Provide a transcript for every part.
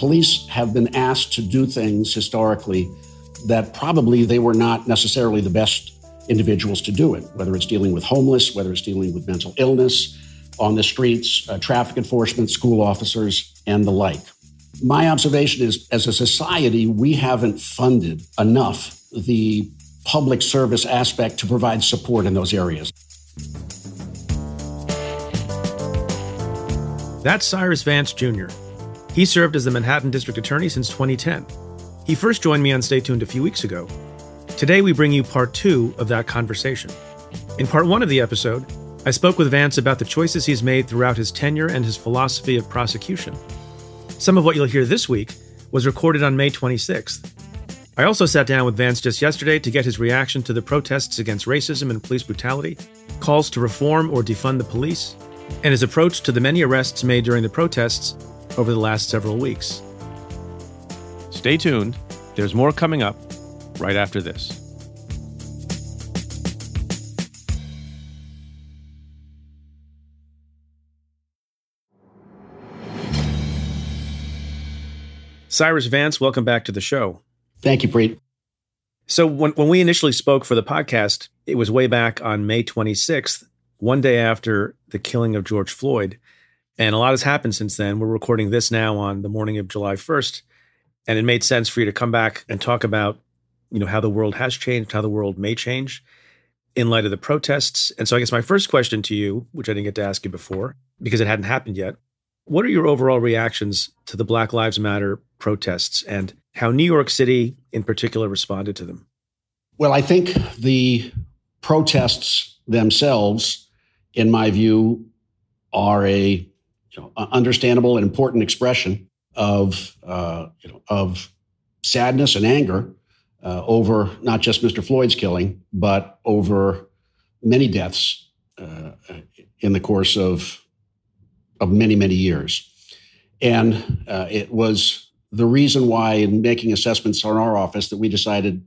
Police have been asked to do things historically that probably they were not necessarily the best individuals to do it, whether it's dealing with homeless, whether it's dealing with mental illness on the streets, uh, traffic enforcement, school officers, and the like. My observation is as a society, we haven't funded enough the public service aspect to provide support in those areas. That's Cyrus Vance Jr. He served as the Manhattan District Attorney since 2010. He first joined me on Stay Tuned a few weeks ago. Today, we bring you part two of that conversation. In part one of the episode, I spoke with Vance about the choices he's made throughout his tenure and his philosophy of prosecution. Some of what you'll hear this week was recorded on May 26th. I also sat down with Vance just yesterday to get his reaction to the protests against racism and police brutality, calls to reform or defund the police, and his approach to the many arrests made during the protests over the last several weeks. Stay tuned. There's more coming up right after this. Cyrus Vance, welcome back to the show. Thank you, Preet. So, when, when we initially spoke for the podcast, it was way back on May 26th, one day after the killing of George Floyd. And a lot has happened since then. We're recording this now on the morning of July 1st. And it made sense for you to come back and talk about, you know, how the world has changed, how the world may change in light of the protests. And so I guess my first question to you, which I didn't get to ask you before because it hadn't happened yet, what are your overall reactions to the Black Lives Matter protests and how New York City in particular responded to them? Well, I think the protests themselves in my view, are a you know, understandable and important expression of uh, you know, of sadness and anger uh, over not just Mr. Floyd's killing, but over many deaths uh, in the course of of many many years. And uh, it was the reason why, in making assessments on our office, that we decided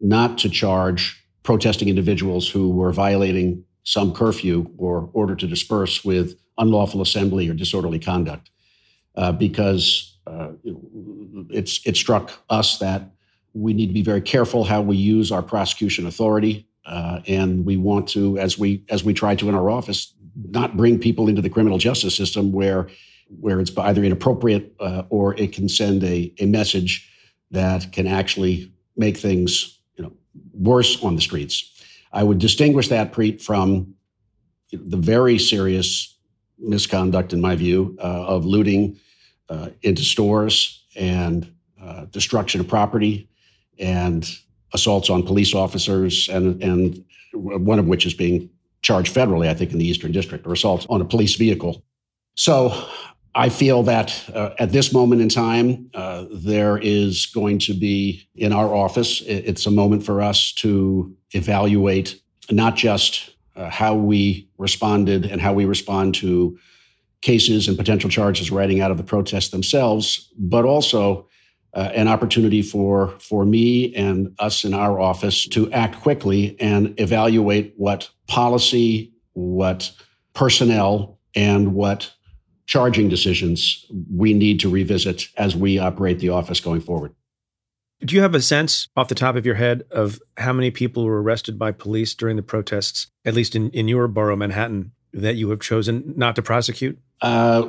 not to charge protesting individuals who were violating some curfew or order to disperse with unlawful assembly or disorderly conduct, uh, because uh, it's it struck us that we need to be very careful how we use our prosecution authority, uh, and we want to, as we as we try to in our office, not bring people into the criminal justice system where where it's either inappropriate uh, or it can send a, a message that can actually make things you know worse on the streets. I would distinguish that, Preet, from the very serious misconduct, in my view, uh, of looting uh, into stores and uh, destruction of property and assaults on police officers, and, and one of which is being charged federally, I think, in the Eastern District, or assaults on a police vehicle. So I feel that uh, at this moment in time, uh, there is going to be in our office, it's a moment for us to evaluate not just uh, how we responded and how we respond to cases and potential charges writing out of the protests themselves, but also uh, an opportunity for for me and us in our office to act quickly and evaluate what policy, what personnel and what charging decisions we need to revisit as we operate the office going forward. Do you have a sense off the top of your head of how many people were arrested by police during the protests, at least in, in your borough, Manhattan, that you have chosen not to prosecute? Uh,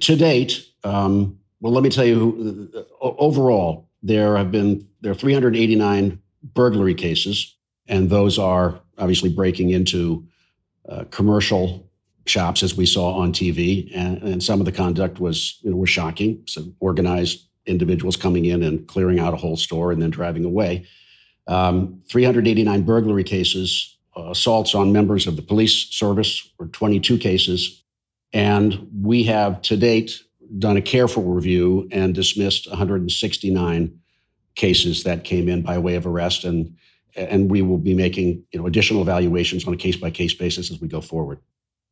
to date, um, well, let me tell you, uh, overall, there have been there are 389 burglary cases, and those are obviously breaking into uh, commercial shops, as we saw on TV, and, and, some of the conduct was you know was shocking. So organized individuals coming in and clearing out a whole store and then driving away. Um, 389 burglary cases, uh, assaults on members of the police service were 22 cases, and we have to date done a careful review and dismissed 169 cases that came in by way of arrest and and we will be making you know additional evaluations on a case by case basis as we go forward.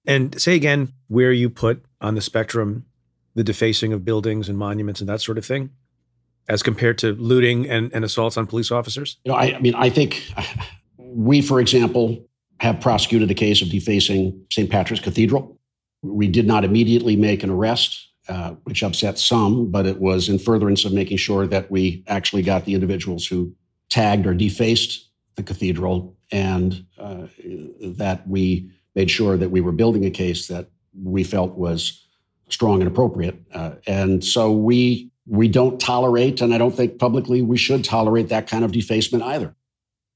And say again where you put on the spectrum the defacing of buildings and monuments and that sort of thing, as compared to looting and, and assaults on police officers. You know, I, I mean, I think we, for example, have prosecuted a case of defacing St. Patrick's Cathedral. We did not immediately make an arrest, uh, which upset some, but it was in furtherance of making sure that we actually got the individuals who tagged or defaced the cathedral and uh, that we made sure that we were building a case that we felt was strong and appropriate. Uh, and so we we don't tolerate, and I don't think publicly we should tolerate that kind of defacement either.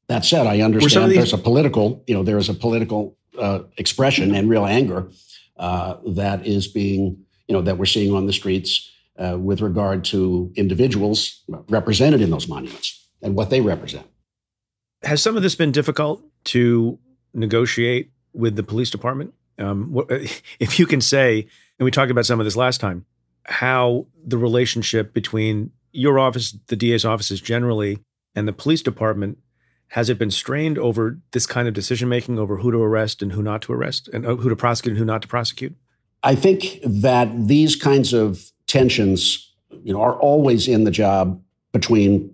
That said, I understand these- there's a political, you know, there is a political uh, expression and real anger uh, that is being, you know, that we're seeing on the streets uh, with regard to individuals represented in those monuments and what they represent. Has some of this been difficult to negotiate with the police department? Um, if you can say, and we talked about some of this last time, how the relationship between your office, the DA's offices generally, and the police department has it been strained over this kind of decision making over who to arrest and who not to arrest, and uh, who to prosecute and who not to prosecute? I think that these kinds of tensions, you know, are always in the job between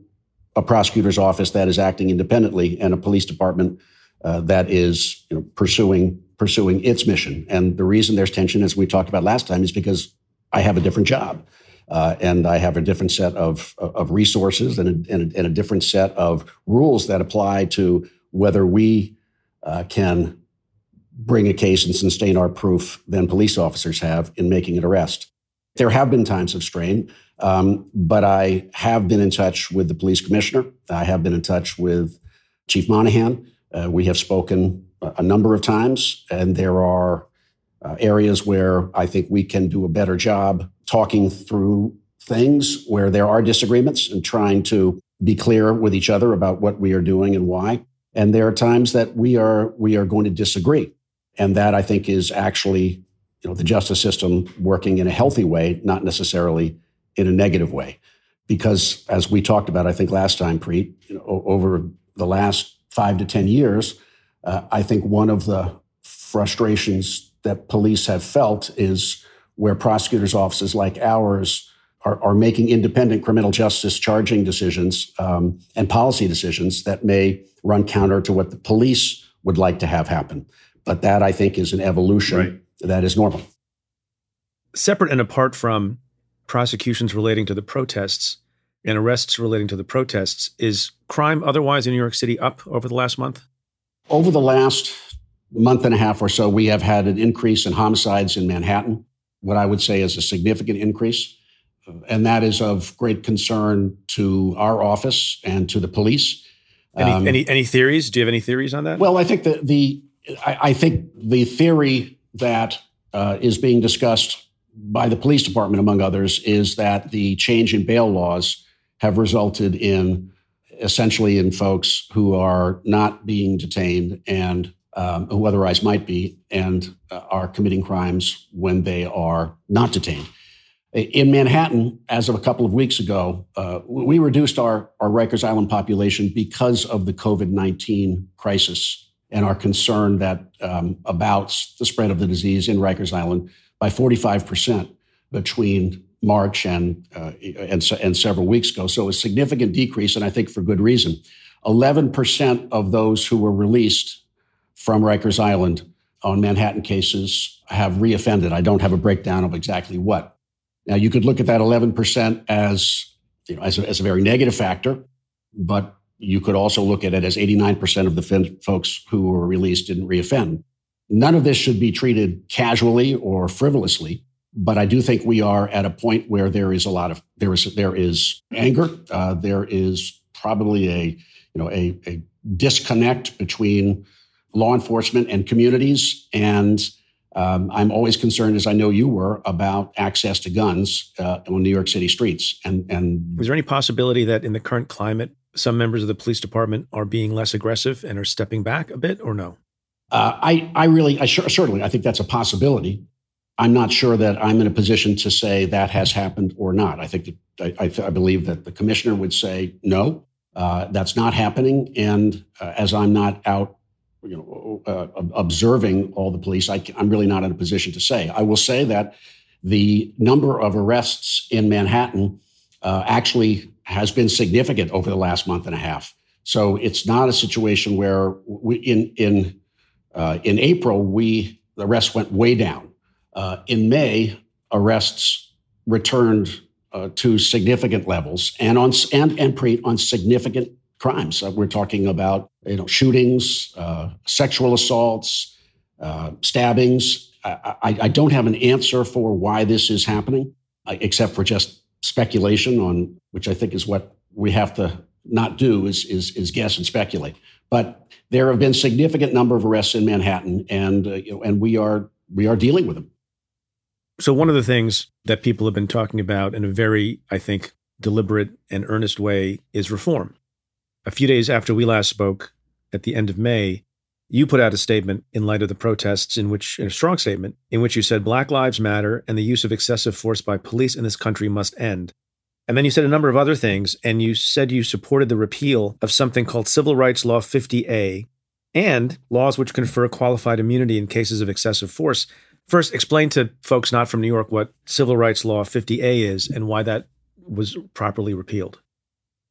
a prosecutor's office that is acting independently and a police department uh, that is you know, pursuing pursuing its mission. And the reason there's tension, as we talked about last time, is because I have a different job. Uh, and I have a different set of, of resources and a, and, a, and a, different set of rules that apply to whether we uh, can bring a case and sustain our proof than police officers have in making an arrest. There have been times of strain, um, but I have been in touch with the police commissioner. I have been in touch with Chief Monahan. Uh, we have spoken a number of times, and there are uh, areas where I think we can do a better job talking through things where there are disagreements and trying to be clear with each other about what we are doing and why. And there are times that we are we are going to disagree, and that I think is actually you know the justice system working in a healthy way, not necessarily in a negative way. Because as we talked about, I think last time, Preet, you know, over the last five to ten years, uh, I think one of the frustrations that police have felt is where prosecutors' offices like ours are, are making independent criminal justice charging decisions um, and policy decisions that may run counter to what the police would like to have happen. But that, I think, is an evolution right. that is normal. Separate and apart from prosecutions relating to the protests and arrests relating to the protests, is crime otherwise in New York City up over the last month? Over the last month and a half or so, we have had an increase in homicides in Manhattan, what I would say is a significant increase. And that is of great concern to our office and to the police. Any, um, any, any theories? Do you have any theories on that? Well, I think that the I, I think the theory that uh, is being discussed by the police department, among others, is that the change in bail laws have resulted in essentially in folks who are not being detained and um, who otherwise might be and uh, are committing crimes when they are not detained. In Manhattan, as of a couple of weeks ago, uh, we reduced our, our Rikers Island population because of the COVID 19 crisis and our concern that um, about the spread of the disease in Rikers Island by 45% between March and, uh, and, and several weeks ago. So a significant decrease, and I think for good reason. 11% of those who were released from Rikers Island on Manhattan cases have reoffended. I don't have a breakdown of exactly what. Now, you could look at that 11% as, you know, as, a, as a very negative factor, but you could also look at it as 89% of the folks who were released didn't reoffend. None of this should be treated casually or frivolously, but I do think we are at a point where there is a lot of there is there is anger. Uh, there is probably a you know a, a disconnect between law enforcement and communities, and um, I'm always concerned, as I know you were, about access to guns uh, on New York City streets. And and is there any possibility that in the current climate, some members of the police department are being less aggressive and are stepping back a bit, or no? Uh, I, I really, I certainly, I think that's a possibility. I'm not sure that I'm in a position to say that has happened or not. I think that I, I, I believe that the commissioner would say no, uh, that's not happening. And uh, as I'm not out, you know, uh, observing all the police, I, I'm really not in a position to say. I will say that the number of arrests in Manhattan uh, actually has been significant over the last month and a half. So it's not a situation where we, in in uh, in April, we the arrests went way down. Uh, in May, arrests returned uh, to significant levels, and on and and pre on significant crimes. Uh, we're talking about you know shootings, uh, sexual assaults, uh, stabbings. I, I, I, don't have an answer for why this is happening, except for just speculation on which I think is what we have to not do is is, is guess and speculate. But there have been significant number of arrests in Manhattan, and uh, you know, and we are we are dealing with them. So one of the things that people have been talking about in a very, I think, deliberate and earnest way is reform. A few days after we last spoke, at the end of May, you put out a statement in light of the protests, in which, in a strong statement, in which you said Black Lives Matter and the use of excessive force by police in this country must end. And then you said a number of other things, and you said you supported the repeal of something called Civil Rights Law 50A and laws which confer qualified immunity in cases of excessive force. First, explain to folks not from New York what Civil Rights Law 50A is and why that was properly repealed.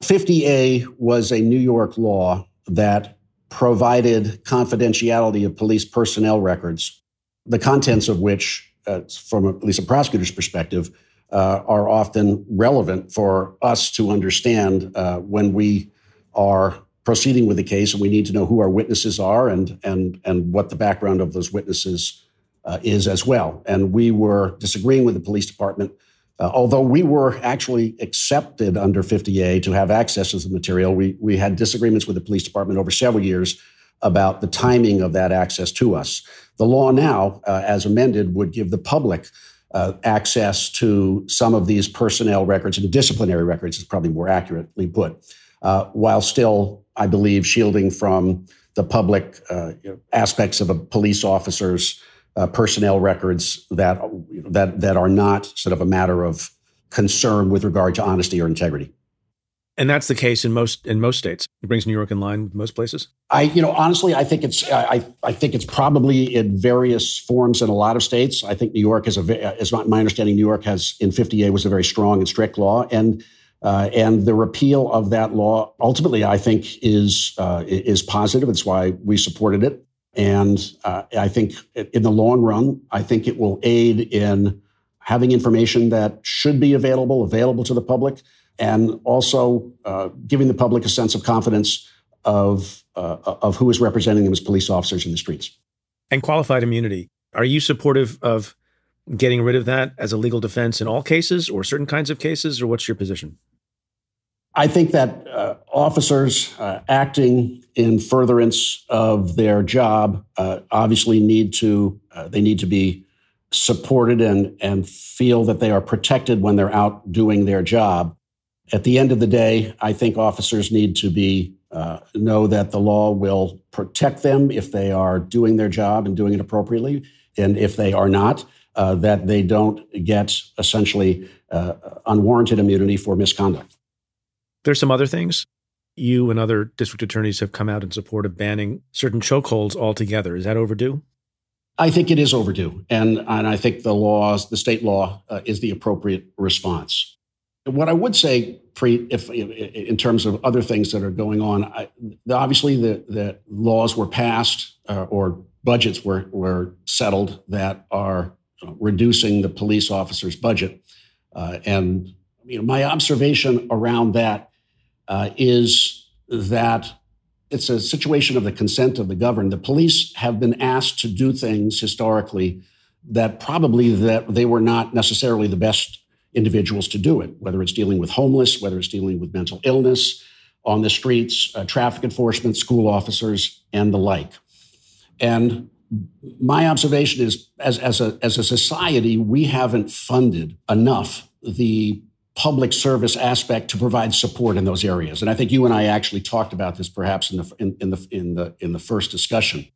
50A was a New York law that provided confidentiality of police personnel records, the contents of which, uh, from at least a prosecutor's perspective, uh, are often relevant for us to understand uh, when we are proceeding with the case, and we need to know who our witnesses are and and and what the background of those witnesses uh, is as well. And we were disagreeing with the police department, uh, although we were actually accepted under 50A to have access to the material. We we had disagreements with the police department over several years about the timing of that access to us. The law now, uh, as amended, would give the public uh, access to some of these personnel records and disciplinary records is probably more accurately put, uh, while still, I believe, shielding from the public uh, aspects of a police officer's uh, personnel records that that that are not sort of a matter of concern with regard to honesty or integrity. And that's the case in most in most states. It brings New York in line with most places. I, you know, honestly, I think it's I, I think it's probably in various forms in a lot of states. I think New York is a, as my understanding, New York has in 50A was a very strong and strict law, and uh, and the repeal of that law ultimately, I think, is uh, is positive. It's why we supported it, and uh, I think in the long run, I think it will aid in having information that should be available available to the public and also uh, giving the public a sense of confidence of, uh, of who is representing them as police officers in the streets. And qualified immunity. Are you supportive of getting rid of that as a legal defense in all cases or certain kinds of cases, or what's your position? I think that uh, officers uh, acting in furtherance of their job uh, obviously need to uh, they need to be supported and and feel that they are protected when they're out doing their job. At the end of the day, I think officers need to be uh, know that the law will protect them if they are doing their job and doing it appropriately, and if they are not, uh, that they don't get essentially uh, unwarranted immunity for misconduct. There's some other things. You and other district attorneys have come out in support of banning certain chokeholds altogether. Is that overdue? I think it is overdue, and and I think the laws, the state law, uh, is the appropriate response. What I would say, Preet, if in terms of other things that are going on, I, obviously the, the laws were passed uh, or budgets were, were settled that are reducing the police officers' budget. Uh, and you know, my observation around that uh, is that it's a situation of the consent of the governed. The police have been asked to do things historically that probably that they were not necessarily the best individuals to do it, whether it's dealing with homeless, whether it's dealing with mental illness on the streets, uh, traffic enforcement, school officers, and the like. And my observation is as, as, a, as a society, we haven't funded enough the public service aspect to provide support in those areas. And I think you and I actually talked about this perhaps in the, in, in the, in the, in the first discussion.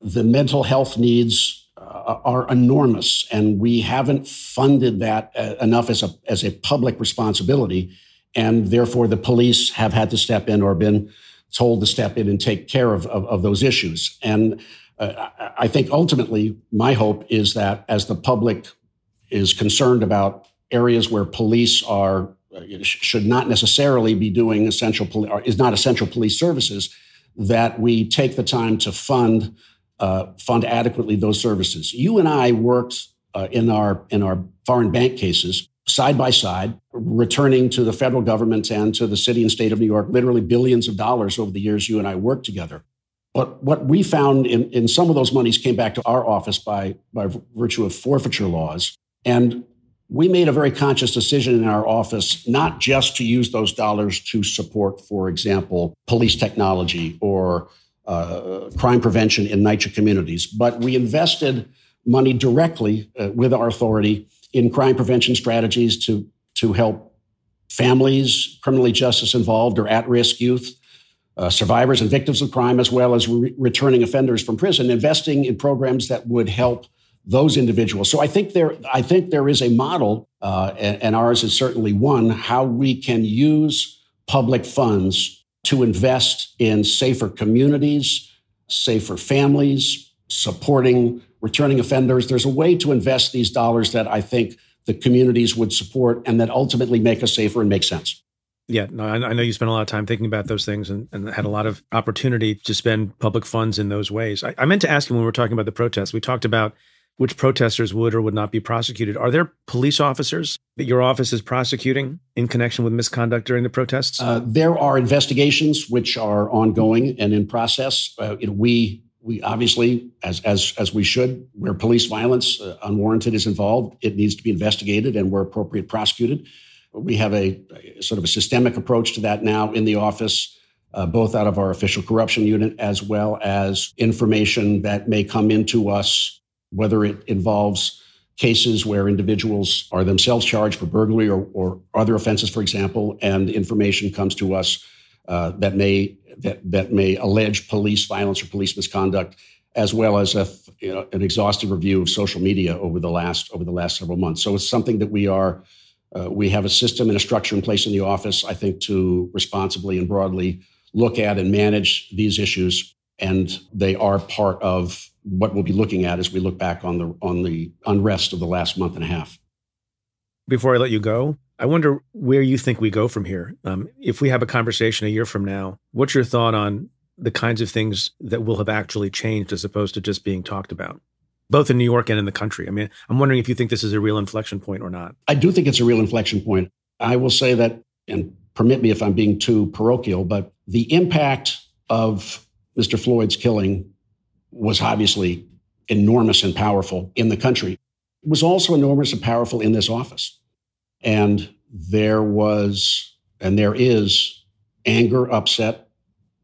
The mental health needs uh, are enormous, and we haven't funded that uh, enough as a, as a public responsibility. And therefore, the police have had to step in or been told to step in and take care of, of, of those issues. And uh, I think ultimately, my hope is that as the public is concerned about areas where police are uh, should not necessarily be doing essential or is not essential police services, that we take the time to fund uh, fund adequately those services. You and I worked uh, in our in our foreign bank cases side by side, returning to the federal government and to the city and state of New York, literally billions of dollars over the years you and I worked together. But what we found in, in some of those monies came back to our office by, by virtue of forfeiture laws. And we made a very conscious decision in our office not just to use those dollars to support, for example, police technology or uh, crime prevention in NYCHA communities, but we invested money directly uh, with our authority in crime prevention strategies to, to help families, criminally justice involved, or at risk youth uh, survivors and victims of crime, as well as re- returning offenders from prison, investing in programs that would help those individuals. So I think there, I think there is a model, uh, and, and ours is certainly one, how we can use public funds to invest in safer communities, safer families, supporting returning offenders. There's a way to invest these dollars that I think the communities would support and that ultimately make us safer and make sense. Yeah, no, I, know you spent a lot of time thinking about those things and, and, had a lot of opportunity to spend public funds in those ways. I, I meant to ask you when we were talking about the protests, we talked about which protesters would or would not be prosecuted. Are there police officers that your office is prosecuting in connection with misconduct during the protests? Uh, there are investigations which are ongoing and in process. Uh, know, we we obviously, as as as we should, where police violence uh, unwarranted is involved, it needs to be investigated and where appropriate prosecuted. We have a, a sort of a systemic approach to that now in the office, uh, both out of our official corruption unit as well as information that may come into us, whether it involves cases where individuals are themselves charged for burglary or, or other offenses, for example, and information comes to us uh, that may that, that may allege police violence or police misconduct, as well as a, you know, an exhaustive review of social media over the last over the last several months. So it's something that we are uh, we have a system and a structure in place in the office, I think, to responsibly and broadly look at and manage these issues. And they are part of what we'll be looking at as we look back on the on the unrest of the last month and a half. Before I let you go, I wonder where you think we go from here. Um, if we have a conversation a year from now, what's your thought on the kinds of things that will have actually changed as opposed to just being talked about? both in New York and in the country. I mean, I'm wondering if you think this is a real inflection point or not. I do think it's a real inflection point. I will say that, and permit me if I'm being too parochial, but the impact of Mr. Floyd's killing was obviously enormous and powerful in the country. Was also enormous and powerful in this office. And there was, and there is anger, upset,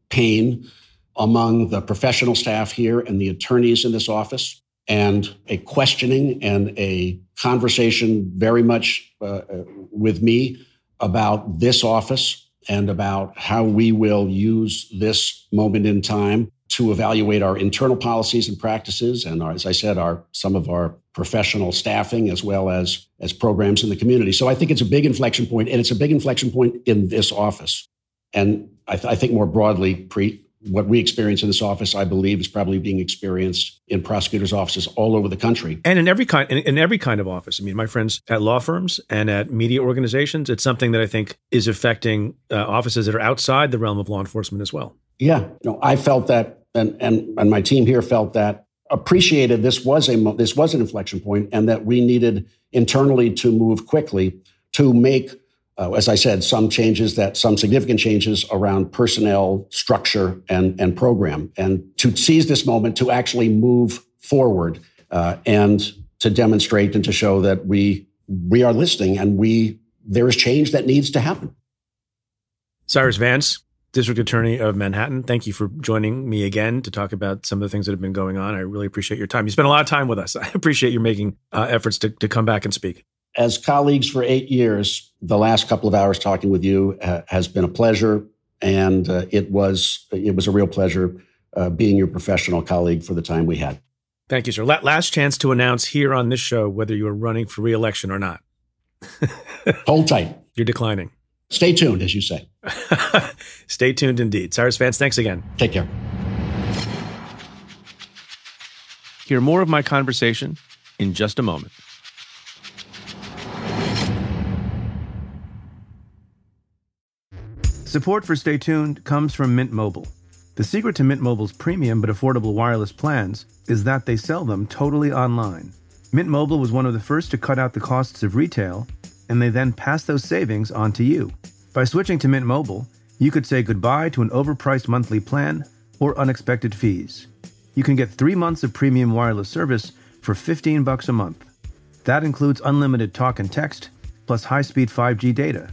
pain among the professional staff here and the attorneys in this office and a questioning and a conversation very much uh, uh, with me about this office and about how we will use this moment in time to evaluate our internal policies and practices and our, as i said our some of our professional staffing as well as as programs in the community so i think it's a big inflection point and it's a big inflection point in this office and i, th- I think more broadly Preet, what we experience in this office, I believe, is probably being experienced in prosecutors' offices all over the country, and in every kind in, in, every kind of office. I mean, my friends at law firms and at media organizations, it's something that I think is affecting uh, offices that are outside the realm of law enforcement as well. Yeah, no, I felt that, and and and my team here felt that appreciated this was a this was an inflection point, and that we needed internally to move quickly to make, uh, as I said, some changes that some significant changes around personnel structure and and program, and to seize this moment to actually move forward uh, and to demonstrate and to show that we we are listening and we there is change that needs to happen. Cyrus Vance, District Attorney of Manhattan, thank you for joining me again to talk about some of the things that have been going on. I really appreciate your time. You spent a lot of time with us. I appreciate you making uh, efforts to, to come back and speak. As colleagues for eight years, the last couple of hours talking with you uh, has been a pleasure, and uh, it was it was a real pleasure uh, being your professional colleague for the time we had. Thank you, sir. last chance to announce here on this show whether you are running for reelection or not. Hold tight. You're declining. Stay tuned, as you say. Stay tuned indeed. Cyrus Vance, thanks again. Take care. Hear more of my conversation in just a moment. Support for Stay Tuned comes from Mint Mobile. The secret to Mint Mobile's premium but affordable wireless plans is that they sell them totally online. Mint Mobile was one of the first to cut out the costs of retail, and they then pass those savings on to you. By switching to Mint Mobile, you could say goodbye to an overpriced monthly plan or unexpected fees. You can get three months of premium wireless service for 15 bucks a month. That includes unlimited talk and text, plus high-speed 5G data.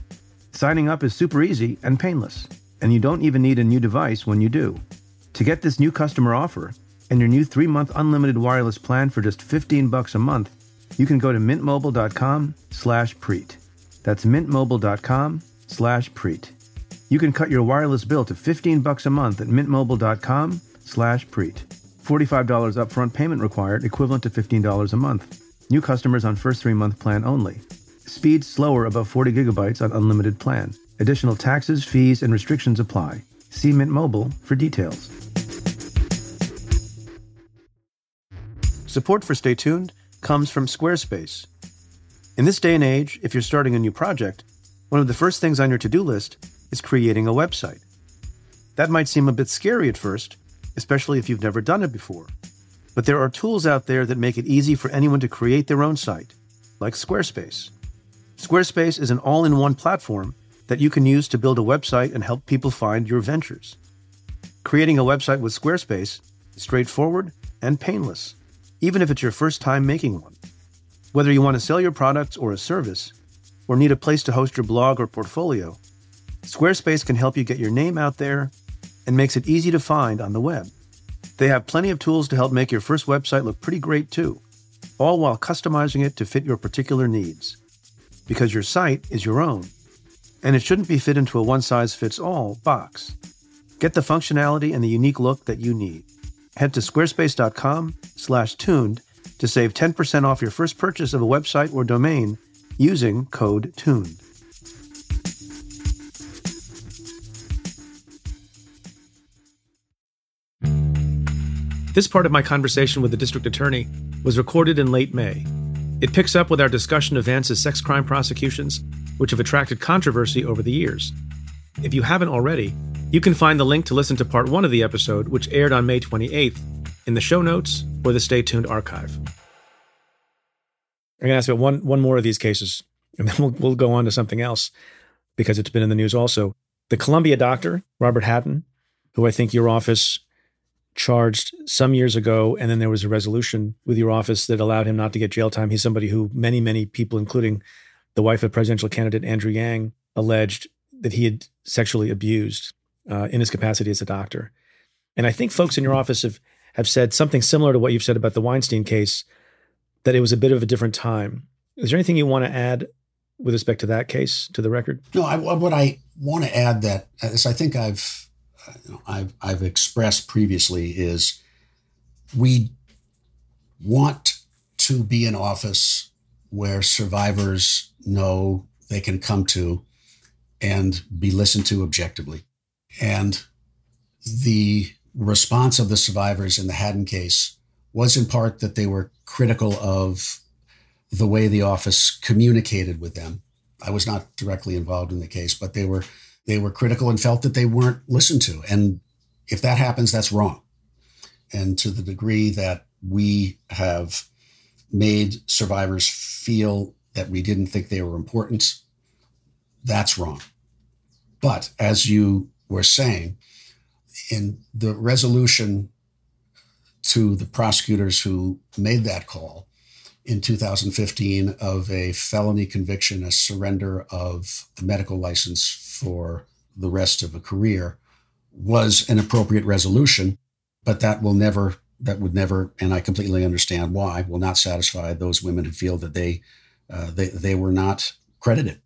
Signing up is super easy and painless, and you don't even need a new device when you do. To get this new customer offer, and your new three-month unlimited wireless plan for just 15 bucks a month, you can go to mintmobile.com slash preet. That's mintmobile.com slash preet. You can cut your wireless bill to 15 bucks a month at mintmobile.com slash preet. $45 upfront payment required, equivalent to $15 a month. New customers on first three-month plan only. Speed slower above 40 gigabytes on unlimited plan. Additional taxes, fees, and restrictions apply. See Mint Mobile for details. Support for Stay Tuned comes from Squarespace. In this day and age, if you're starting a new project, one of the first things on your to do list is creating a website. That might seem a bit scary at first, especially if you've never done it before. But there are tools out there that make it easy for anyone to create their own site, like Squarespace. Squarespace is an all in one platform that you can use to build a website and help people find your ventures. Creating a website with Squarespace is straightforward and painless even if it's your first time making one. Whether you want to sell your products or a service, or need a place to host your blog or portfolio, Squarespace can help you get your name out there and makes it easy to find on the web. They have plenty of tools to help make your first website look pretty great too, all while customizing it to fit your particular needs. Because your site is your own, and it shouldn't be fit into a one size fits all box. Get the functionality and the unique look that you need. Head to squarespace.com slash tuned to save 10% off your first purchase of a website or domain using code TUNED. This part of my conversation with the district attorney was recorded in late May. It picks up with our discussion of Vance's sex crime prosecutions, which have attracted controversy over the years. If you haven't already, you can find the link to listen to part one of the episode, which aired on May 28th, in the show notes or the Stay Tuned archive. I'm going to ask about one, one more of these cases, and then we'll, we'll go on to something else because it's been in the news also. The Columbia doctor, Robert Hadden, who I think your office charged some years ago, and then there was a resolution with your office that allowed him not to get jail time. He's somebody who many, many people, including the wife of presidential candidate Andrew Yang, alleged that he had sexually abused uh, in his capacity as a doctor. And I think folks in your office have have said something similar to what you've said about the Weinstein case, that it was a bit of a different time. Is there anything you want to add with respect to that case to the record? No, I, what I want to add that, as I think I've, I've, I've expressed previously, is we want to be an office where survivors know they can come to and be listened to objectively. And the response of the survivors in the Hadden case was in part that they were critical of the way the office communicated with them. I was not directly involved in the case, but they were they were critical and felt that they weren't listened to. And if that happens, that's wrong. And to the degree that we have made survivors feel that we didn't think they were important. That's wrong. But as you were saying, in the resolution to the prosecutors who made that call in 2015 of a felony conviction, a surrender of the medical license for the rest of a career, was an appropriate resolution, but that will never, that would never, and I completely understand why, will not satisfy those women who feel that they, uh, they, they were not credited.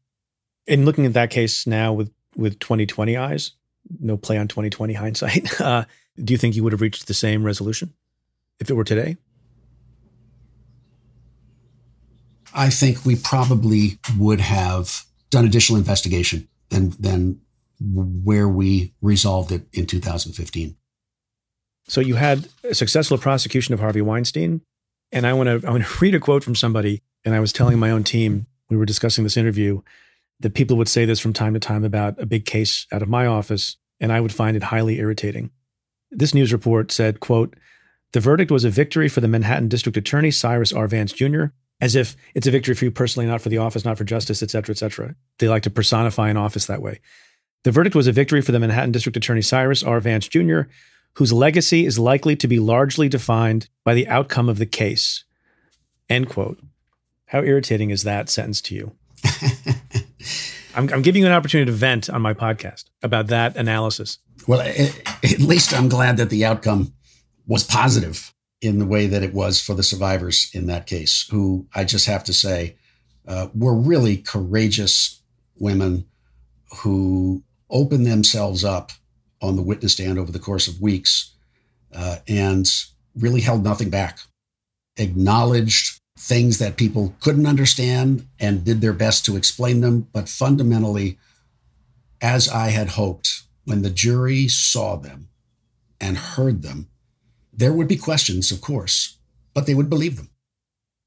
In looking at that case now with with 2020 eyes, no play on 2020 hindsight, uh, do you think you would have reached the same resolution if it were today? I think we probably would have done additional investigation than than where we resolved it in 2015. So you had a successful prosecution of Harvey Weinstein, and I want to I want to read a quote from somebody. And I was telling my own team we were discussing this interview that people would say this from time to time about a big case out of my office, and I would find it highly irritating. This news report said, quote, the verdict was a victory for the Manhattan District Attorney, Cyrus R. Vance Jr., as if it's a victory for you personally, not for the office, not for justice, et cetera, et cetera. They like to personify an office that way. The verdict was a victory for the Manhattan District Attorney, Cyrus R. Vance Jr., whose legacy is likely to be largely defined by the outcome of the case. End quote. How irritating is that sentence to you? I'm, I'm, giving you an opportunity to vent on my podcast about that analysis. Well, at least I'm glad that the outcome was positive in the way that it was for the survivors in that case, who I just have to say uh, were really courageous women who opened themselves up on the witness stand over the course of weeks uh, and really held nothing back, acknowledged things that people couldn't understand and did their best to explain them. But fundamentally, as I had hoped, when the jury saw them and heard them, there would be questions, of course, but they would believe them.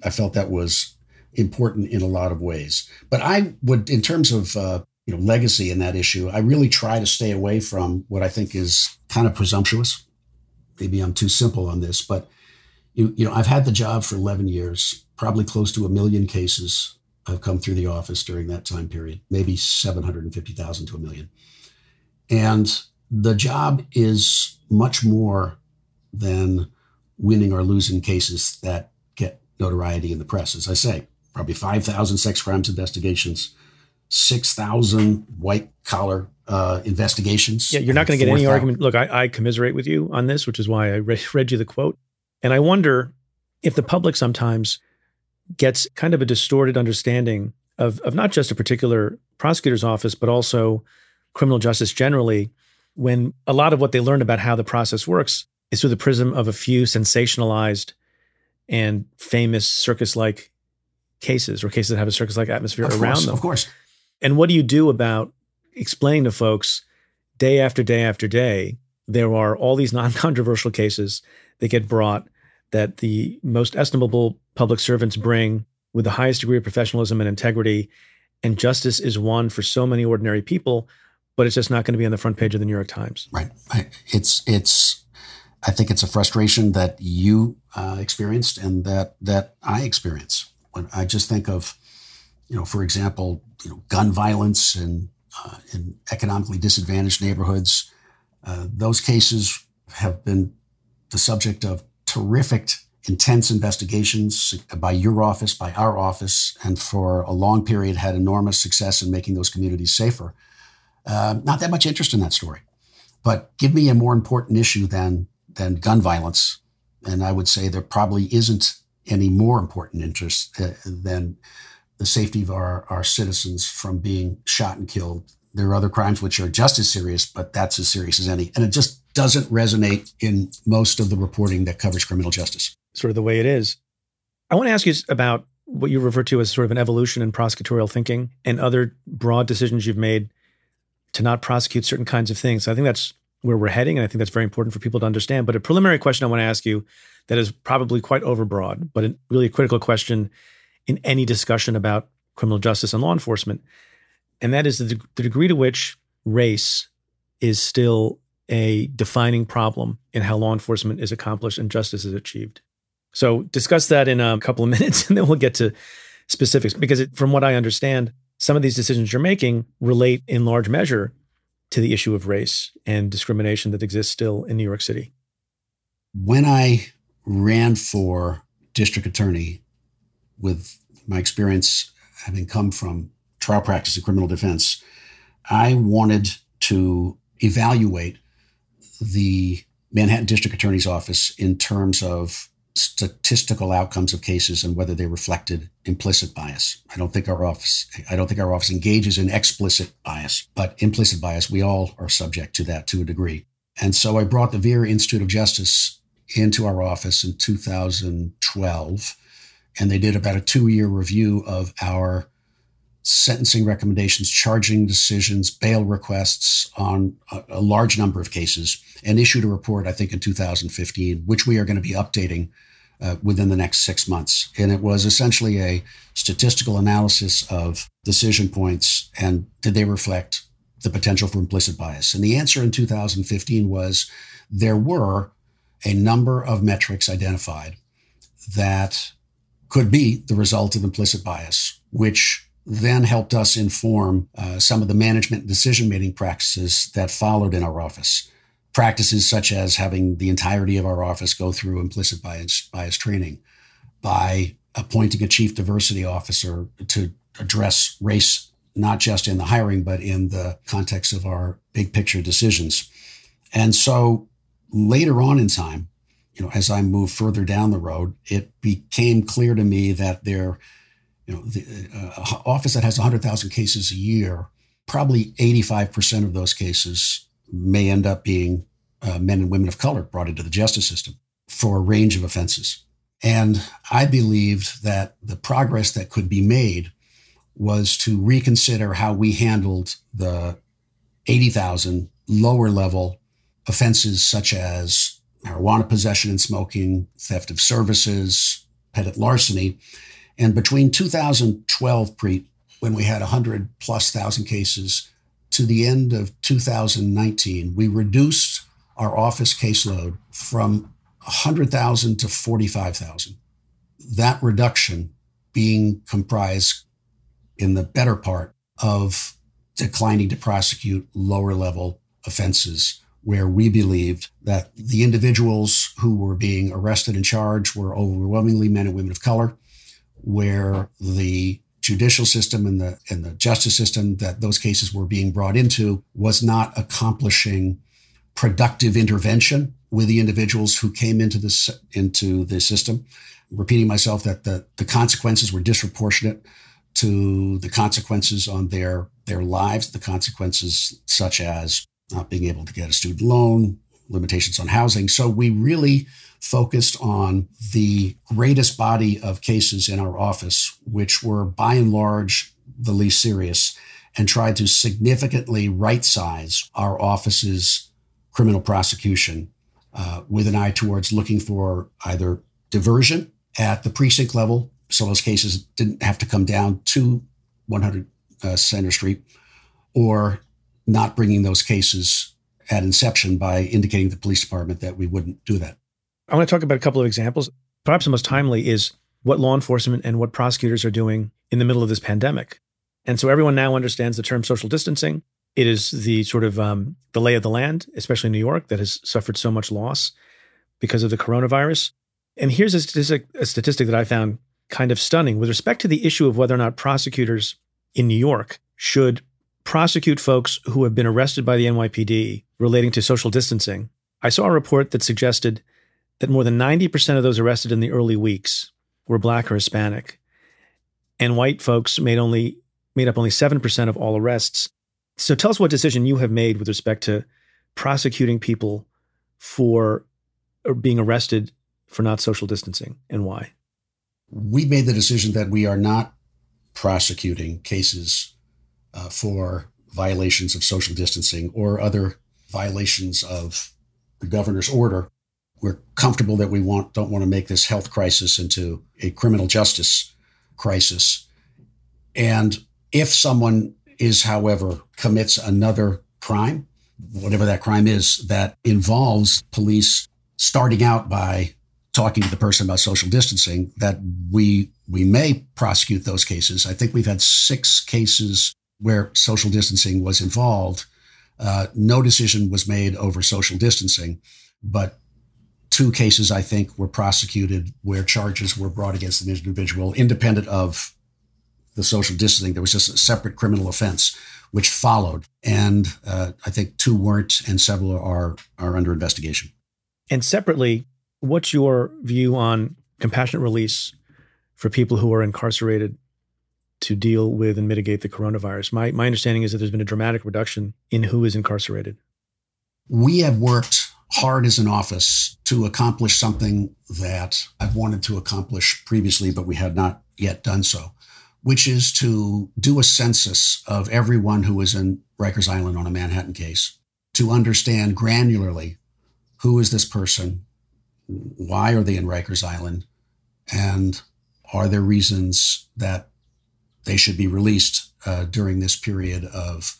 I felt that was important in a lot of ways. But I would, in terms of uh, you know legacy in that issue, I really try to stay away from what I think is kind of presumptuous. Maybe I'm too simple on this, but you, you know, I've had the job for 11 years, probably close to a million cases have come through the office during that time period, maybe 750,000 to a million. And the job is much more than winning or losing cases that get notoriety in the press. As I say, probably 5,000 sex crimes investigations, 6,000 white collar uh, investigations. Yeah, you're not going to get any argument. Look, I, I, commiserate with you on this, which is why I re- read you the quote. And I wonder if the public sometimes gets kind of a distorted understanding of, of not just a particular prosecutor's office, but also criminal justice generally, when a lot of what they learn about how the process works is through the prism of a few sensationalized and famous circus like cases or cases that have a circus like atmosphere of around course, them. Of course. And what do you do about explaining to folks day after day after day there are all these non-controversial cases that get brought that the most estimable public servants bring with the highest degree of professionalism and integrity and justice is won for so many ordinary people but it's just not going to be on the front page of the New York Times. Right. It's it's I think it's a frustration that you uh, experienced and that that I experience. When I just think of, you know, for example, you know, gun violence and uh, in economically disadvantaged neighborhoods, uh, those cases have been the subject of terrific, intense investigations by your office, by our office, and for a long period had enormous success in making those communities safer. Uh, not that much interest in that story, but give me a more important issue than than gun violence, and I would say there probably isn't any more important interest uh, than the safety of our, our citizens from being shot and killed there are other crimes which are just as serious, but that's as serious as any. And it just doesn't resonate in most of the reporting that covers criminal justice. Sort of the way it is. I want to ask you about what you refer to as sort of an evolution in prosecutorial thinking and other broad decisions you've made to not prosecute certain kinds of things. I think that's where we're heading, and I think that's very important for people to understand. But a preliminary question I want to ask you that is probably quite overbroad, but a really a critical question in any discussion about criminal justice and law enforcement and that is the, the degree to which race is still a defining problem in how law enforcement is accomplished and justice is achieved. So discuss that in a couple of minutes and then we'll get to specifics because it, from what I understand, some of these decisions you're making relate in large measure to the issue of race and discrimination that exists still in New York City. When I ran for district attorney with my experience having come from trial practice and criminal defense, I wanted to evaluate the Manhattan District Attorney's Office in terms of statistical outcomes of cases and whether they reflected implicit bias. I don't think our office I don't think our office engages in explicit bias, but implicit bias we all are subject to that to a degree. And so I brought the Vera Institute of Justice into our office in 2012 and they did about a 2-year review of our sentencing recommendations, charging decisions, bail requests on a, a, large number of cases, and issued a report, I think, in 2015, which we are going to be updating uh, within the next six months. And it was essentially a statistical analysis of decision points and did they reflect the potential for implicit bias? And the answer in 2015 was there were a number of metrics identified that could be the result of implicit bias, which then helped us inform uh, some of the management decision making practices that followed in our office. Practices such as having the entirety of our office go through implicit bias, bias training, by appointing a chief diversity officer to address race, not just in the hiring, but in the context of our big picture decisions. And so later on in time, you know, as I moved further down the road, it became clear to me that there you know, the uh, office that has 100,000 cases a year, probably 85% of those cases may end up being uh, men and women of color brought into the justice system for a range of offenses. And I believed that the progress that could be made was to reconsider how we handled the 80,000 lower level offenses such as marijuana possession and smoking, theft of services, petty larceny, and between 2012, Preet, when we had 100 plus thousand cases, to the end of 2019, we reduced our office caseload from 100,000 to 45,000. That reduction being comprised in the better part of declining to prosecute lower level offenses where we believed that the individuals who were being arrested and charged were overwhelmingly men and women of color where the judicial system and the and the justice system that those cases were being brought into was not accomplishing productive intervention with the individuals who came into this into the system. Repeating myself that the, the consequences were disproportionate to the consequences on their their lives, the consequences such as not being able to get a student loan, limitations on housing. So we really focused on the greatest body of cases in our office, which were by and large the least serious, and tried to significantly right size our office's criminal prosecution uh, with an eye towards looking for either diversion at the precinct level, so those cases didn't have to come down to 100 uh, Center Street, or not bringing those cases at inception by indicating the police department that we wouldn't do that. I want to talk about a couple of examples. Perhaps the most timely is what law enforcement and what prosecutors are doing in the middle of this pandemic. And so everyone now understands the term social distancing. It is the sort of um, the lay of the land, especially in New York, that has suffered so much loss because of the coronavirus. And here's a statistic, a statistic that I found kind of stunning with respect to the issue of whether or not prosecutors in New York should prosecute folks who have been arrested by the NYPD relating to social distancing. I saw a report that suggested that more than 90% of those arrested in the early weeks were black or Hispanic. And white folks made only made up only 7% of all arrests. So tell us what decision you have made with respect to prosecuting people for being arrested for not social distancing and why. We've made the decision that we are not prosecuting cases uh, for violations of social distancing or other violations of the governor's order we're comfortable that we want don't want to make this health crisis into a criminal justice crisis. And if someone is, however, commits another crime, whatever that crime is, that involves police starting out by talking to the person about social distancing, that we we may prosecute those cases. I think we've had six cases where social distancing was involved. Uh, no decision was made over social distancing, but two cases I think were prosecuted where charges were brought against an individual independent of the social distancing. There was just a separate criminal offense which followed, and uh, I think two weren't, and several are are under investigation. And separately, what's your view on compassionate release for people who are incarcerated to deal with and mitigate the coronavirus? My my understanding is that there's been a dramatic reduction in who is incarcerated. We have worked hard as an office to accomplish something that I've wanted to accomplish previously, but we had not yet done so which is to do a census of everyone who was in Rikers Island on a Manhattan case to understand granularly who is this person, why are they in Rikers Island, and are there reasons that they should be released uh, during this period of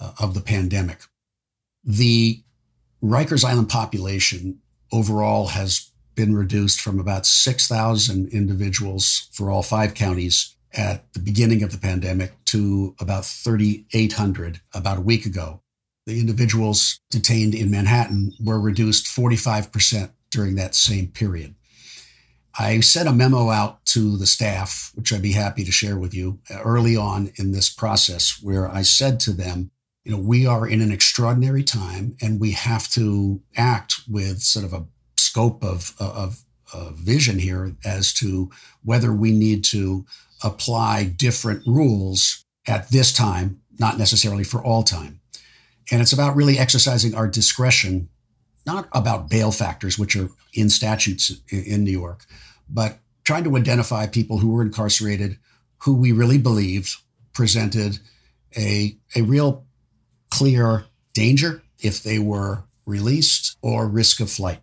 uh, of the pandemic. The Rikers Island population overall has been reduced from about 6,000 individuals for all five counties at the beginning of the pandemic to about 3,800 about a week ago. The individuals detained in Manhattan were reduced 45% during that same period. I sent a memo out to the staff, which I'd be happy to share with you early on in this process, where I said to them, you know, we are in an extraordinary time and we have to act with sort of a scope of, of, vision here as to whether we need to apply different rules at this time, not necessarily for all time. And it's about really exercising our discretion, not about bail factors, which are in statutes in New York, but trying to identify people who were incarcerated who we really believed presented a, a real clear danger if they were released or risk of flight.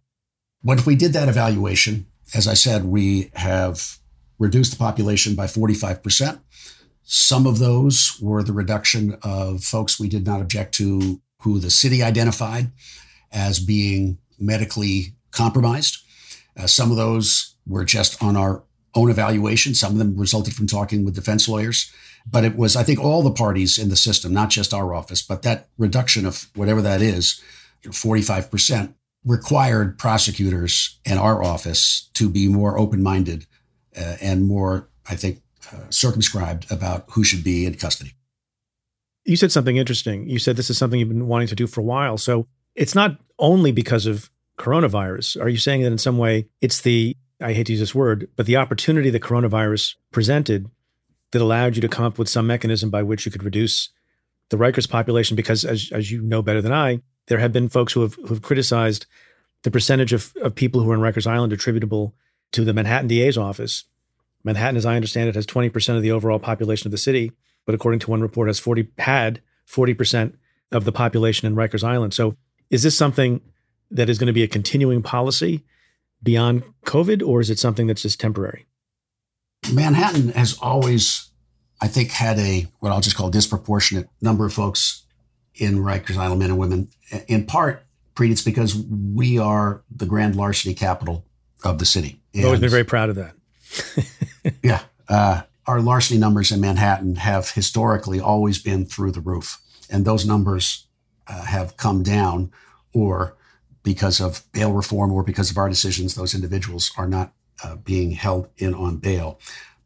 Once we did that evaluation, as I said, we have reduced the population by 45%. Some of those were the reduction of folks we did not object to who the city identified as being medically compromised. Uh, some of those were just on our own evaluation. Some of them resulted from talking with defense lawyers. But it was, I think, all the parties in the system, not just our office, but that reduction of whatever that is, 45%, required prosecutors and our office to be more open minded uh, and more, I think, uh, circumscribed about who should be in custody. You said something interesting. You said this is something you've been wanting to do for a while. So it's not only because of coronavirus. Are you saying that in some way it's the, I hate to use this word, but the opportunity that coronavirus presented that allowed you to come up with some mechanism by which you could reduce the Rikers population? Because as, as you know better than I, there have been folks who have, who have criticized the percentage of, of people who are in Rikers Island attributable to the Manhattan DA's office. Manhattan, as I understand it, has 20% of the overall population of the city, but according to one report, has 40 had 40% of the population in Rikers Island. So is this something that is going to be a continuing policy beyond COVID, or is it something that's just temporary? Manhattan has always, I think, had a what I'll just call disproportionate number of folks in Rikers Island, men and women. In part, it's because we are the grand larceny capital of the city. I've always been very proud of that. yeah. Uh, our larceny numbers in Manhattan have historically always been through the roof. And those numbers uh, have come down, or because of bail reform or because of our decisions, those individuals are not uh, being held in on bail.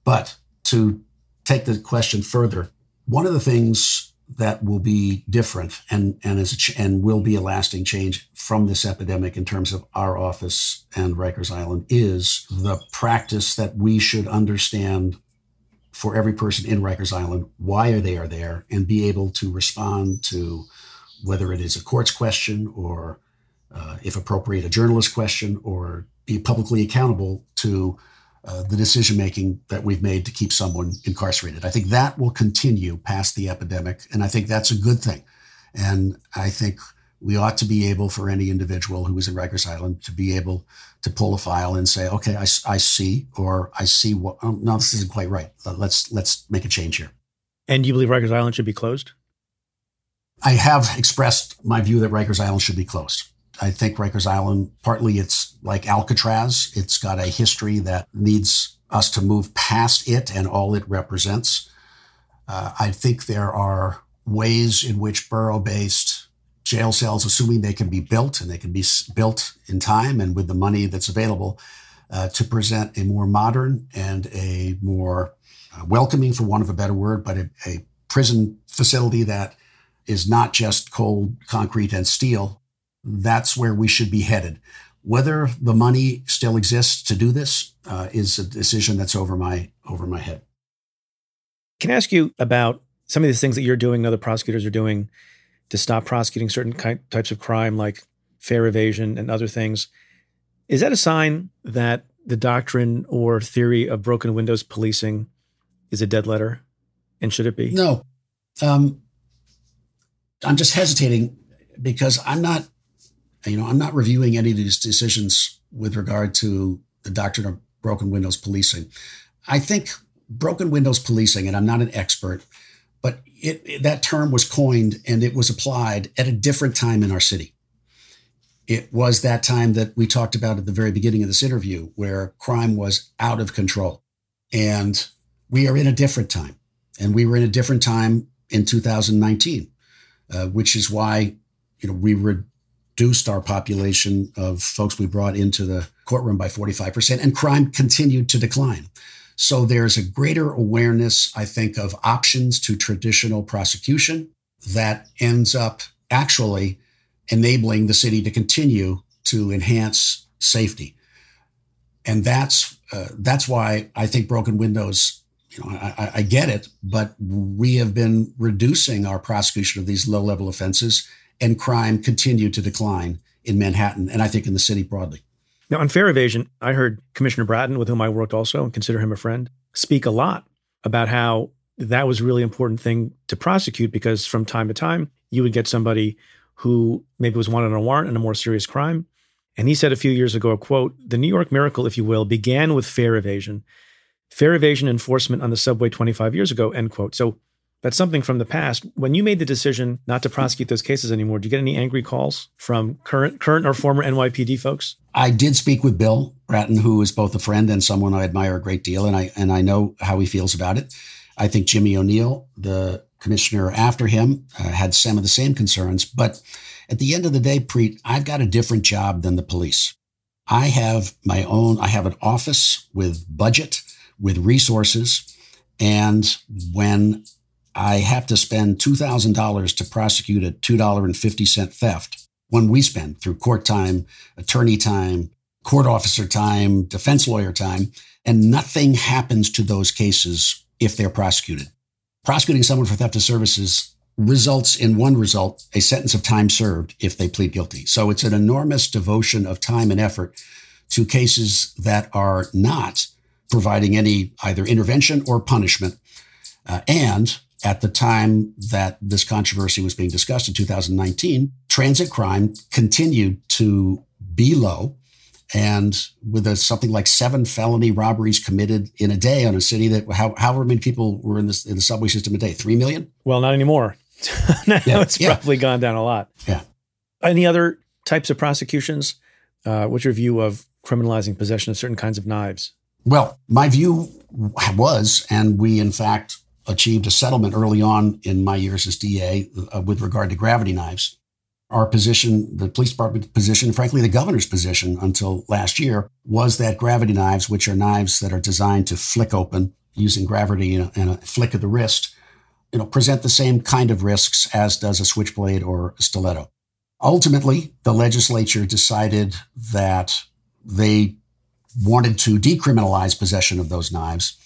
But to take the question further, one of the things that will be different and and as ch- and will be a lasting change from this epidemic in terms of our office and Rikers Island is the practice that we should understand for every person in Rikers Island why are they are there and be able to respond to whether it is a court's question or uh, if appropriate a journalist question or be publicly accountable to uh, the decision making that we've made to keep someone incarcerated. I think that will continue past the epidemic, and I think that's a good thing. And I think we ought to be able, for any individual who is in Rikers Island, to be able to pull a file and say, "Okay, I, I see," or "I see what." Oh, no, this isn't quite right. Let's let's make a change here. And you believe Rikers Island should be closed? I have expressed my view that Rikers Island should be closed. I think Rikers Island, partly it's like Alcatraz. It's got a history that needs us to move past it and all it represents. Uh, I think there are ways in which borough based jail cells, assuming they can be built and they can be built in time and with the money that's available, uh, to present a more modern and a more uh, welcoming, for want of a better word, but a, a prison facility that is not just cold concrete and steel. That's where we should be headed. Whether the money still exists to do this uh, is a decision that's over my over my head. Can I ask you about some of these things that you're doing, other prosecutors are doing to stop prosecuting certain types of crime, like fare evasion and other things? Is that a sign that the doctrine or theory of broken windows policing is a dead letter? And should it be? No. Um, I'm just hesitating because I'm not, you know, I'm not reviewing any of these decisions with regard to the doctrine of broken windows policing. I think broken windows policing, and I'm not an expert, but it, it, that term was coined and it was applied at a different time in our city. It was that time that we talked about at the very beginning of this interview, where crime was out of control. And we are in a different time. And we were in a different time in 2019. Uh, which is why you know we reduced our population of folks we brought into the courtroom by 45%, and crime continued to decline. So there's a greater awareness, I think, of options to traditional prosecution that ends up actually enabling the city to continue to enhance safety. And that's uh, that's why I think broken windows you know, I, I, get it, but we have been reducing our prosecution of these low level offenses, and crime continued to decline in Manhattan, and I think in the city broadly. Now, on fare evasion, I heard Commissioner Bratton, with whom I worked also and consider him a friend, speak a lot about how that was a really important thing to prosecute because from time to time you would get somebody who maybe was wanted on a warrant in a more serious crime. And he said a few years ago, quote, the New York miracle, if you will, began with fare evasion fare evasion enforcement on the subway 25 years ago, end quote. So that's something from the past. When you made the decision not to prosecute those cases anymore, do you get any angry calls from current current or former NYPD folks? I did speak with Bill Bratton, who is both a friend and someone I admire a great deal, and I and I know how he feels about it. I think Jimmy O'Neill, the commissioner after him, uh, had some of the same concerns. But at the end of the day, Preet, I've got a different job than the police. I have my own. I have an office with budget with resources. And when I have to spend $2,000 to prosecute a $2.50 theft, when we spend through court time, attorney time, court officer time, defense lawyer time, and nothing happens to those cases if they're prosecuted. Prosecuting someone for theft of services results in one result, a sentence of time served if they plead guilty. So it's an enormous devotion of time and effort to cases that are not providing any either intervention or punishment. Uh, and at the time that this controversy was being discussed in 2019, transit crime continued to be low. And with a, something like seven felony robberies committed in a day on a city that, how, however many people were in, this, in the subway system a day, three million? Well, not anymore. now yeah, it's yeah. probably gone down a lot. Yeah. Any other types of prosecutions? Uh, what's your view of criminalizing possession of certain kinds of knives? Well, my view was, and we in fact achieved a settlement early on in my years as DA uh, with regard to gravity knives. Our position, the police department position, frankly, the governor's position until last year was that gravity knives, which are knives that are designed to flick open using gravity and a flick of the wrist, you know, present the same kind of risks as does a switchblade or a stiletto. Ultimately, the legislature decided that they wanted to decriminalize possession of those knives,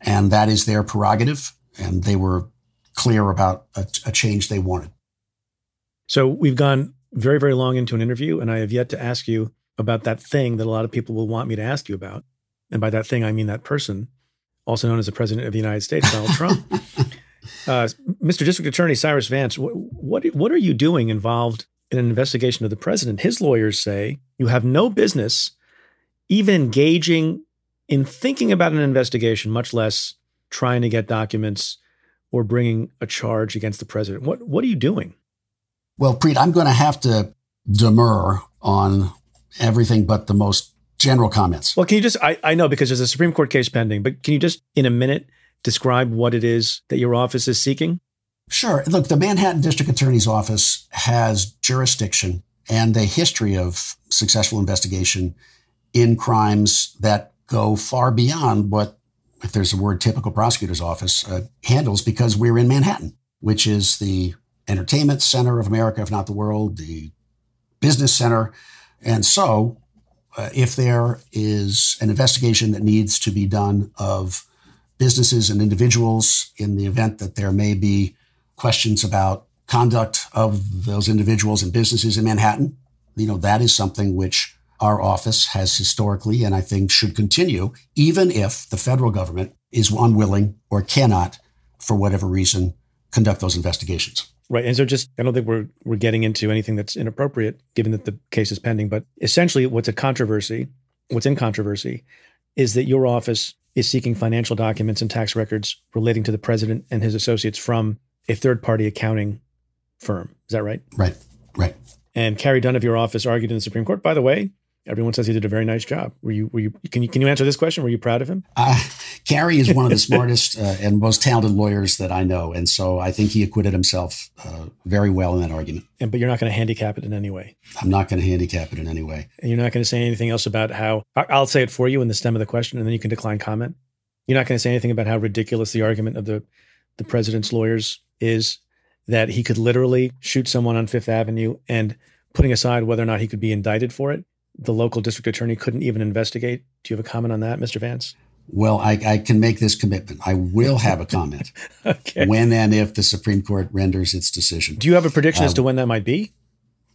and that is their prerogative. And they were clear about a, a change they wanted. So we've gone very, very long into an interview, and I have yet to ask you about that thing that a lot of people will want me to ask you about. And by that thing, I mean that person, also known as the President of the United States, Donald Trump. Uh, Mr. District Attorney Cyrus Vance, what, what, what are you doing involved in an investigation of the president? His lawyers say you have no business even engaging in thinking about an investigation, much less trying to get documents or bringing a charge against the president. What what are you doing? Well, Preet, I'm going to have to demur on everything but the most general comments. Well, can you just, I, I know because there's a Supreme Court case pending, but can you just, in a minute, describe what it is that your office is seeking? Sure. Look, the Manhattan District Attorney's Office has jurisdiction and a history of successful investigation in crimes that go far beyond what, if there's a word, typical prosecutor's office uh, handles because we're in Manhattan, which is the entertainment center of America, if not the world, the business center. And so, uh, if there is an investigation that needs to be done of businesses and individuals in the event that there may be questions about conduct of those individuals and businesses in Manhattan, you know, that is something which our office has historically and I think should continue, even if the federal government is unwilling or cannot, for whatever reason, conduct those investigations. Right. And so just I don't think we're we're getting into anything that's inappropriate given that the case is pending, but essentially what's a controversy, what's in controversy is that your office is seeking financial documents and tax records relating to the president and his associates from a third party accounting firm. Is that right? Right. Right. And Carey Dunne of your office argued in the Supreme Court, by the way, Everyone says he did a very nice job. Were you? Were you? Can you? Can you answer this question? Were you proud of him? Uh, Carey is one of the smartest uh, and most talented lawyers that I know, and so I think he acquitted himself uh, very well in that argument. And but you're not going to handicap it in any way. I'm not going to handicap it in any way. And you're not going to say anything else about how. I'll say it for you in the stem of the question, and then you can decline comment. You're not going to say anything about how ridiculous the argument of the the president's lawyers is that he could literally shoot someone on Fifth Avenue and putting aside whether or not he could be indicted for it the local district attorney couldn't even investigate. Do you have a comment on that, Mr. Vance? Well, I, I can make this commitment. I will have a comment okay. when and if the Supreme Court renders its decision. Do you have a prediction um, as to um, when that might be?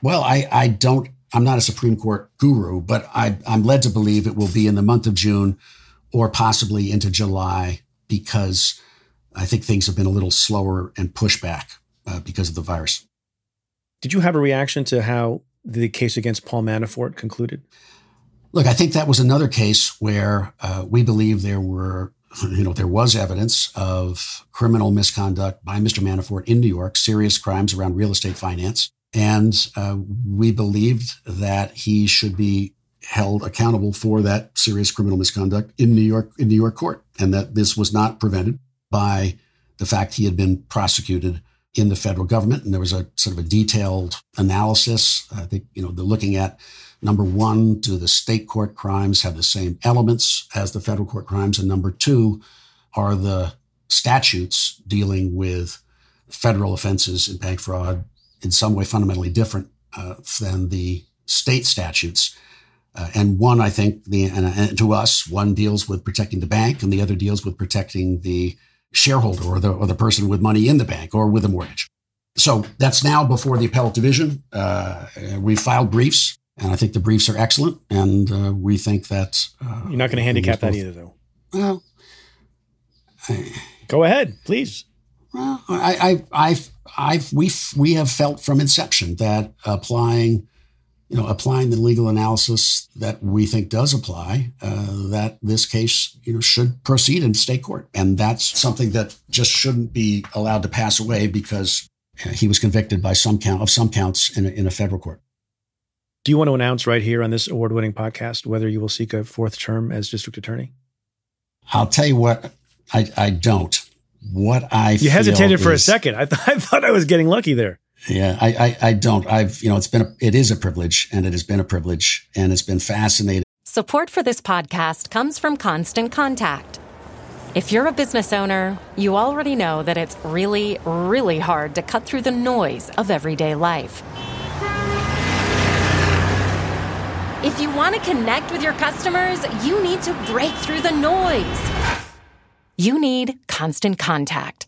Well, I, I don't. I'm not a Supreme Court guru, but I, I'm led to believe it will be in the month of June or possibly into July because I think things have been a little slower and pushback uh, because of the virus. Did you have a reaction to how the case against Paul Manafort concluded? Look, I think that was another case where uh, we believe there were, you know, there was evidence of criminal misconduct by Mr. Manafort in New York, serious crimes around real estate finance. And uh, we believed that he should be held accountable for that serious criminal misconduct in New York, in New York court. And that this was not prevented by the fact he had been prosecuted in the federal government. And there was a sort of a detailed analysis. I think, you know, they're looking at number one, do the state court crimes have the same elements as the federal court crimes? And number two, are the statutes dealing with federal offenses in bank fraud in some way fundamentally different uh, than the state statutes? Uh, and one, I think, the and, and to us, one deals with protecting the bank, and the other deals with protecting the shareholder or the, or the person with money in the bank or with a mortgage. So that's now before the appellate division. Uh, we filed briefs, and I think the briefs are excellent. And uh, we think that uh, you're not going to handicap that either, though. Well, I, go ahead, please. Well, I, I, I've, I've, we, we have felt from inception that applying you know, applying the legal analysis that we think does apply, uh, that this case, you know, should proceed in state court, and that's something that just shouldn't be allowed to pass away because he was convicted by some count of some counts in a, in a federal court. Do you want to announce right here on this award-winning podcast whether you will seek a fourth term as district attorney? I'll tell you what, I, I don't. What I you hesitated for a second. I, th- I thought I was getting lucky there. Yeah, I, I, I don't. I've, you know, it's been, a, it is a privilege and it has been a privilege and it's been fascinating. Support for this podcast comes from Constant Contact. If you're a business owner, you already know that it's really, really hard to cut through the noise of everyday life. If you want to connect with your customers, you need to break through the noise. You need Constant Contact.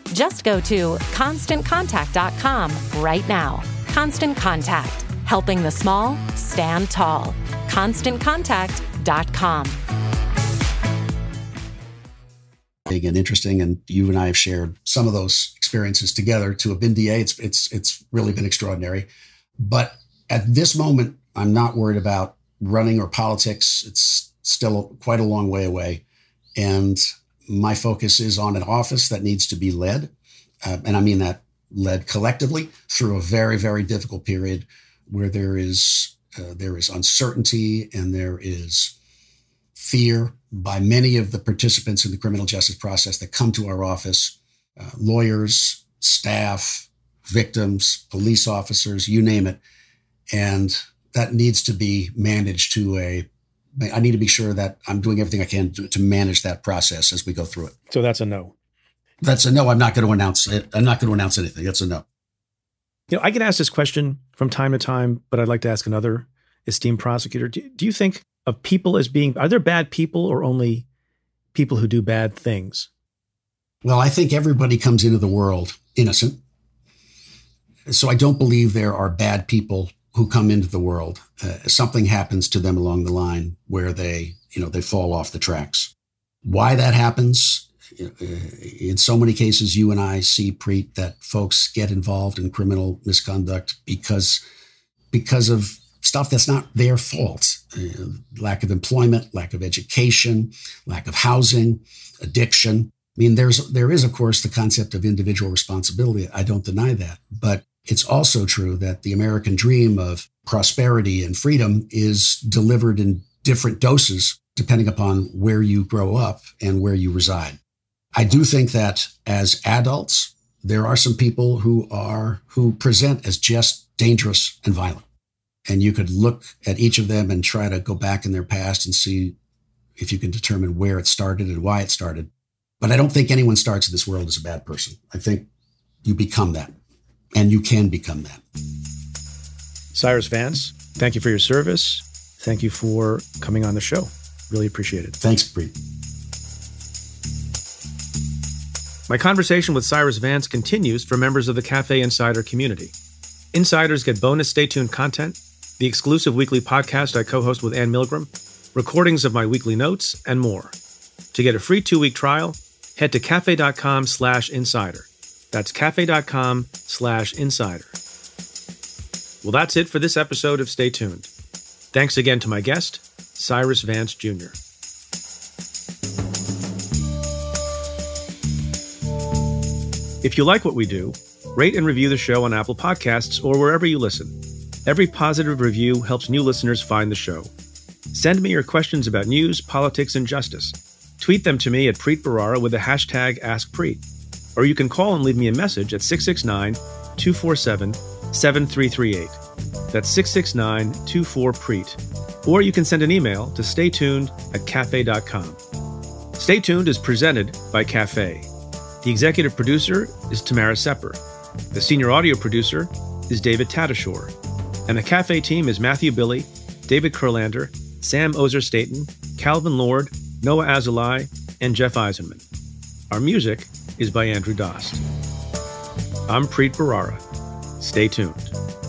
Just go to constantcontact.com right now. Constant Contact helping the small stand tall. ConstantContact.com. Big and interesting, and you and I have shared some of those experiences together to a BNDA. It's it's it's really been extraordinary. But at this moment, I'm not worried about running or politics. It's still quite a long way away, and my focus is on an office that needs to be led, uh, and I mean that led collectively through a very very difficult period where there is uh, there is uncertainty and there is fear by many of the participants in the criminal justice process that come to our office uh, lawyers, staff, victims, police officers, you name it. And that needs to be managed to a I need to be sure that I'm doing everything I can to, to, manage that process as we go through it. So that's a no. That's a no. I'm not going to announce it. I'm not going to announce anything. That's a no. You know, I get asked this question from time to time, but I'd like to ask another esteemed prosecutor. Do, do you think of people as being, are there bad people or only people who do bad things? Well, I think everybody comes into the world innocent. So I don't believe there are bad people who come into the world. Uh, something happens to them along the line where they, you know, they fall off the tracks. Why that happens, uh, in so many cases, you and I see, Preet, that folks get involved in criminal misconduct because because of stuff that's not their fault uh, lack of employment, lack of education, lack of housing, addiction. I mean, there's there is of course the concept of individual responsibility. I don't deny that, but it's also true that the American dream of prosperity and freedom is delivered in different doses depending upon where you grow up and where you reside. I do think that as adults, there are some people who are who present as just dangerous and violent. And you could look at each of them and try to go back in their past and see if you can determine where it started and why it started. But I don't think anyone starts in this world as a bad person. I think you become that, and you can become that. Cyrus Vance, thank you for your service. Thank you for coming on the show. Really appreciate it. Thanks, Preet. My conversation with Cyrus Vance continues for members of the Cafe Insider community. Insiders get bonus stay tuned content the exclusive weekly podcast I co host with Ann Milgram, recordings of my weekly notes, and more. To get a free two week trial, head to cafe.com slash insider. That's cafe.com slash insider. Well, that's it for this episode of Stay Tuned. Thanks again to my guest, Cyrus Vance Jr. If you like what we do, rate and review the show on Apple Podcasts or wherever you listen. Every positive review helps new listeners find the show. Send me your questions about news, politics, and justice. Tweet them to me at Preet Bharara with the hashtag AskPreet. Or you can call and leave me a message at 669 247 7338. That's 669 24 Preet. Or you can send an email to staytuned at cafe.com. Stay Tuned is presented by Cafe. The executive producer is Tamara Sepper. The senior audio producer is David Tatasciore. And the cafe team is Matthew Billy, David Kurlander, Sam Ozer Staten, Calvin Lord, Noah Azulai, and Jeff Eisenman. Our music is by Andrew Dost. I'm Preet Bharara. Stay tuned.